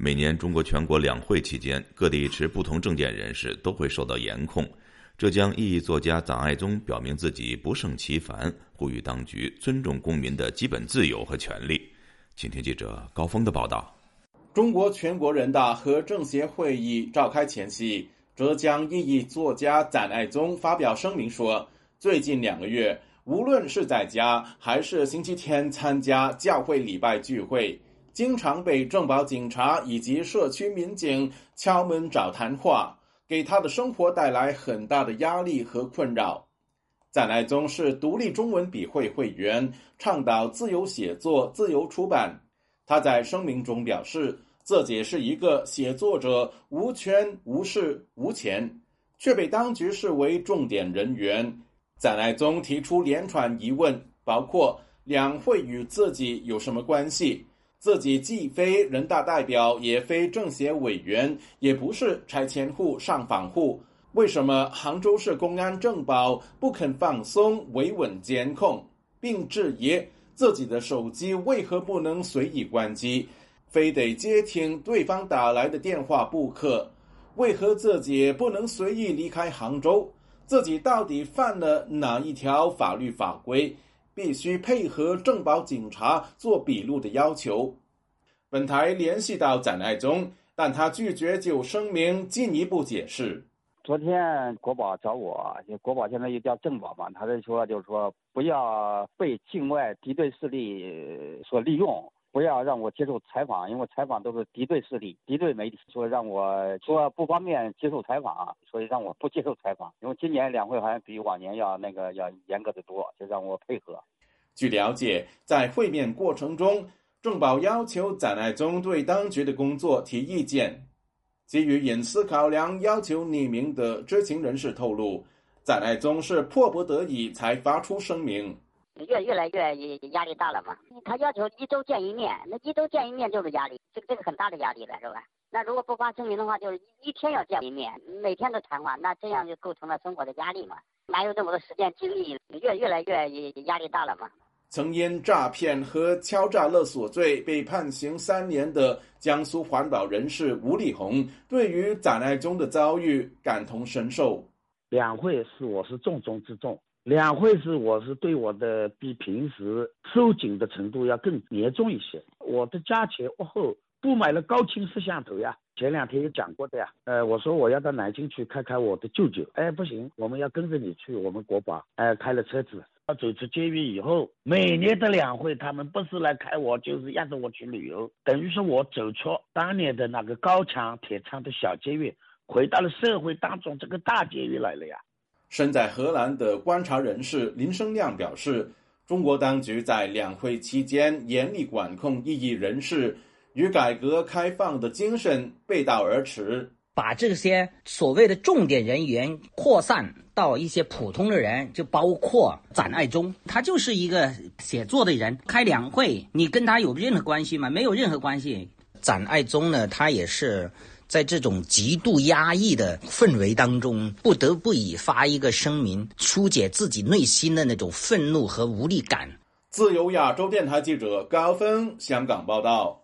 每年中国全国两会期间，各地持不同政见人士都会受到严控。浙江异议作家臧爱宗表明自己不胜其烦，呼吁当局尊重公民的基本自由和权利。请听记者高峰的报道。中国全国人大和政协会议召开前夕，浙江异议作家臧爱宗发表声明说，最近两个月。无论是在家还是星期天参加教会礼拜聚会，经常被政保警察以及社区民警敲门找谈话，给他的生活带来很大的压力和困扰。臧爱宗是独立中文笔会会员，倡导自由写作、自由出版。他在声明中表示，自己是一个写作者，无权无势无钱，却被当局视为重点人员。臧爱宗提出连串疑问，包括两会与自己有什么关系？自己既非人大代表，也非政协委员，也不是拆迁户、上访户，为什么杭州市公安政保不肯放松维稳监控，并质疑自己的手机为何不能随意关机，非得接听对方打来的电话不可？为何自己不能随意离开杭州？自己到底犯了哪一条法律法规，必须配合政保警察做笔录的要求？本台联系到展爱忠，但他拒绝就声明进一步解释。昨天国宝找我，国宝现在又叫政保嘛，他在说就是说不要被境外敌对势力所利用。不要让我接受采访，因为采访都是敌对势力、敌对媒体，说让我说不方便接受采访，所以让我不接受采访。因为今年两会好像比往年要那个要严格的多，就让我配合。据了解，在会面过程中，政保要求展爱忠对当局的工作提意见。基于隐私考量，要求匿名的知情人士透露，展爱忠是迫不得已才发出声明。越越来越压力大了嘛？他要求一周见一面，那一周见一面就是压力，这个这个很大的压力了，是吧？那如果不发声明的话，就是一天要见一面，每天都谈话，那这样就构成了生活的压力嘛？哪有那么多时间精力？越越来越压力大了嘛？曾因诈骗和敲诈勒索罪被判刑三年的江苏环保人士吴立红，对于展爱忠的遭遇感同身受。两会是我是重中之重。两会是我是对我的比平时收紧的程度要更严重一些。我的家前屋后布满了高清摄像头呀。前两天也讲过的呀。呃，我说我要到南京去看看我的舅舅。哎，不行，我们要跟着你去。我们国宝哎开了车子，要走出监狱以后，每年的两会他们不是来开我，就是押着我去旅游。等于说我走出当年的那个高墙铁窗的小监狱，回到了社会当中这个大监狱来了呀。身在荷兰的观察人士林生亮表示，中国当局在两会期间严厉管控异议人士，与改革开放的精神背道而驰。把这些所谓的重点人员扩散到一些普通的人，就包括展爱忠，他就是一个写作的人。开两会，你跟他有任何关系吗？没有任何关系。展爱忠呢，他也是。在这种极度压抑的氛围当中，不得不以发一个声明，疏解自己内心的那种愤怒和无力感。自由亚洲电台记者高峰香港报道。